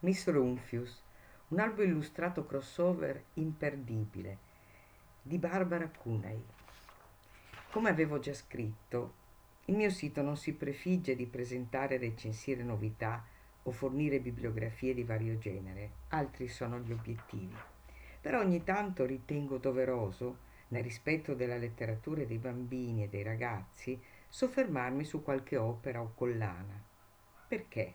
Miss Rumphius, un albo illustrato crossover imperdibile di Barbara Cunei. Come avevo già scritto, il mio sito non si prefigge di presentare e recensire novità o fornire bibliografie di vario genere, altri sono gli obiettivi. Però ogni tanto ritengo doveroso, nel rispetto della letteratura dei bambini e dei ragazzi, soffermarmi su qualche opera o collana. Perché?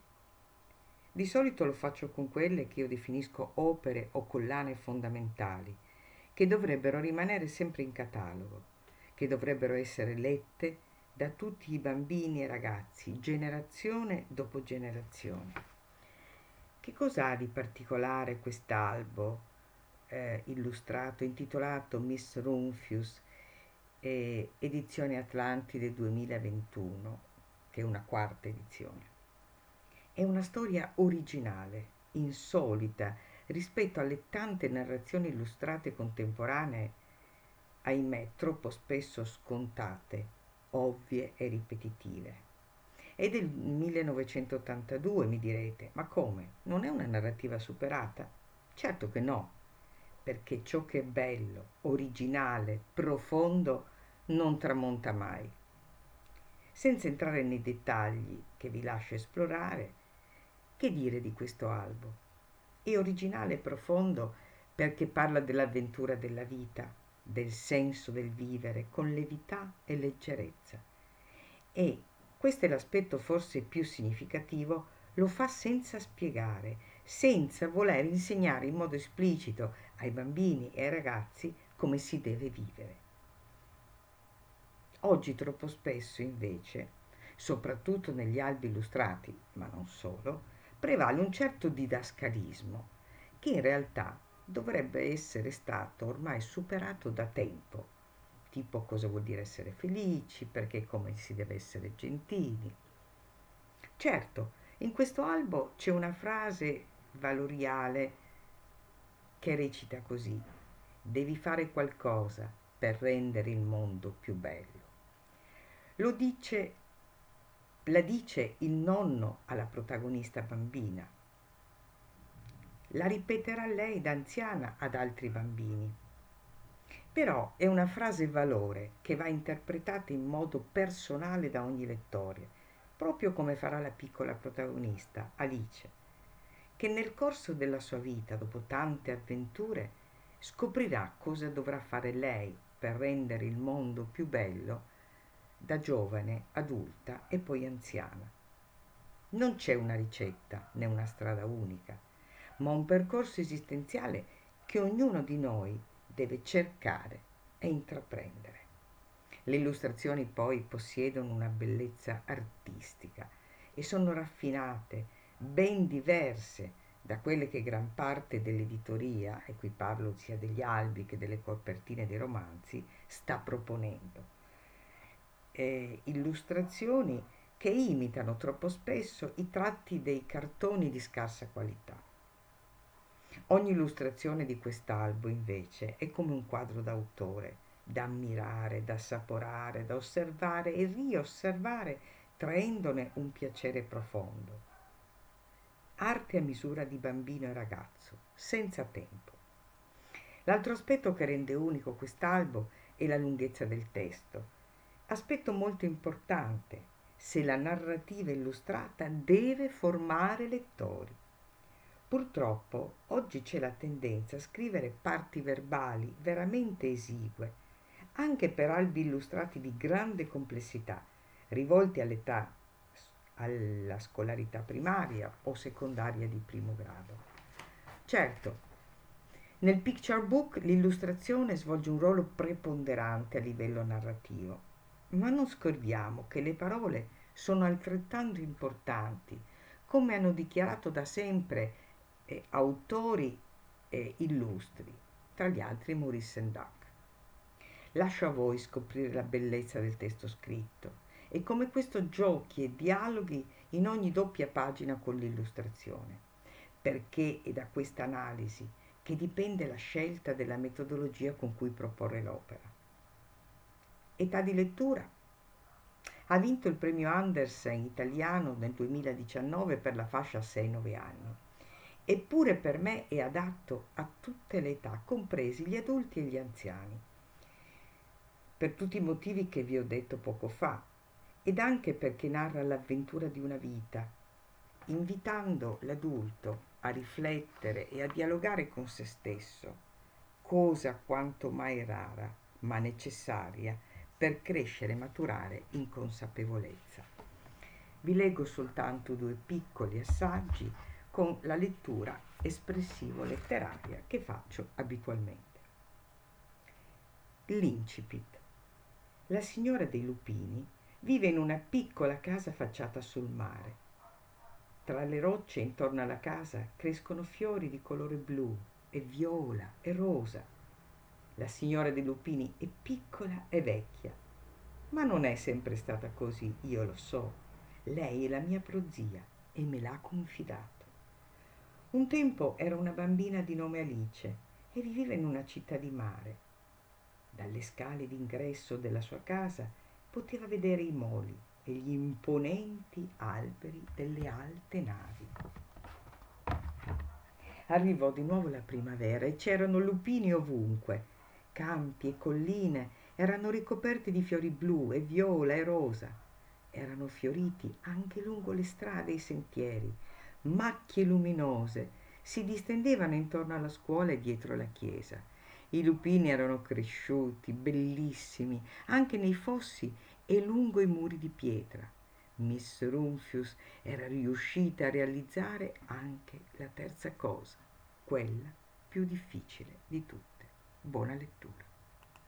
Di solito lo faccio con quelle che io definisco opere o collane fondamentali, che dovrebbero rimanere sempre in catalogo, che dovrebbero essere lette da tutti i bambini e ragazzi, generazione dopo generazione. Che cos'ha di particolare quest'albo eh, illustrato intitolato Miss Rumphius, eh, edizione Atlantide 2021, che è una quarta edizione? È una storia originale, insolita, rispetto alle tante narrazioni illustrate contemporanee, ahimè troppo spesso scontate, ovvie e ripetitive. È del 1982, mi direte, ma come? Non è una narrativa superata? Certo che no, perché ciò che è bello, originale, profondo, non tramonta mai. Senza entrare nei dettagli che vi lascio esplorare, che dire di questo albo? È originale e profondo perché parla dell'avventura della vita, del senso del vivere con levità e leggerezza. E, questo è l'aspetto forse più significativo, lo fa senza spiegare, senza voler insegnare in modo esplicito ai bambini e ai ragazzi come si deve vivere. Oggi troppo spesso invece, soprattutto negli albi illustrati, ma non solo, prevale un certo didascalismo che in realtà dovrebbe essere stato ormai superato da tempo, tipo cosa vuol dire essere felici, perché come si deve essere gentili. Certo, in questo albo c'è una frase valoriale che recita così, devi fare qualcosa per rendere il mondo più bello. Lo dice la dice il nonno alla protagonista bambina. La ripeterà lei da anziana ad altri bambini. Però è una frase valore che va interpretata in modo personale da ogni lettore, proprio come farà la piccola protagonista, Alice, che nel corso della sua vita, dopo tante avventure, scoprirà cosa dovrà fare lei per rendere il mondo più bello da giovane, adulta e poi anziana. Non c'è una ricetta né una strada unica, ma un percorso esistenziale che ognuno di noi deve cercare e intraprendere. Le illustrazioni poi possiedono una bellezza artistica e sono raffinate, ben diverse da quelle che gran parte dell'editoria, e qui parlo sia degli albi che delle copertine dei romanzi, sta proponendo eh, illustrazioni che imitano troppo spesso i tratti dei cartoni di scarsa qualità. Ogni illustrazione di quest'albo invece è come un quadro d'autore, da ammirare, da assaporare, da osservare e riosservare, traendone un piacere profondo. Arte a misura di bambino e ragazzo, senza tempo. L'altro aspetto che rende unico quest'albo è la lunghezza del testo, Aspetto molto importante se la narrativa illustrata deve formare lettori. Purtroppo oggi c'è la tendenza a scrivere parti verbali veramente esigue, anche per albi illustrati di grande complessità, rivolti all'età, alla scolarità primaria o secondaria di primo grado. Certo, nel picture book l'illustrazione svolge un ruolo preponderante a livello narrativo ma non scordiamo che le parole sono altrettanto importanti, come hanno dichiarato da sempre eh, autori eh, illustri, tra gli altri Maurice Sendak. Lascio a voi scoprire la bellezza del testo scritto e come questo giochi e dialoghi in ogni doppia pagina con l'illustrazione, perché è da questa analisi che dipende la scelta della metodologia con cui proporre l'opera età di lettura. Ha vinto il premio Andersen italiano nel 2019 per la fascia 6-9 anni eppure per me è adatto a tutte le età, compresi gli adulti e gli anziani. Per tutti i motivi che vi ho detto poco fa, ed anche perché narra l'avventura di una vita, invitando l'adulto a riflettere e a dialogare con se stesso, cosa quanto mai rara, ma necessaria per crescere e maturare in consapevolezza. Vi leggo soltanto due piccoli assaggi con la lettura espressivo-letteraria che faccio abitualmente. L'incipit. La signora dei lupini vive in una piccola casa affacciata sul mare. Tra le rocce intorno alla casa crescono fiori di colore blu e viola e rosa. La signora dei lupini è piccola e vecchia, ma non è sempre stata così, io lo so. Lei è la mia prozia e me l'ha confidato. Un tempo era una bambina di nome Alice e viveva in una città di mare. Dalle scale d'ingresso della sua casa poteva vedere i moli e gli imponenti alberi delle alte navi. Arrivò di nuovo la primavera e c'erano lupini ovunque. Campi e colline erano ricoperti di fiori blu e viola e rosa. Erano fioriti anche lungo le strade e i sentieri. Macchie luminose si distendevano intorno alla scuola e dietro la chiesa. I lupini erano cresciuti, bellissimi, anche nei fossi e lungo i muri di pietra. Miss Rumphius era riuscita a realizzare anche la terza cosa, quella più difficile di tutte. Buona lettura.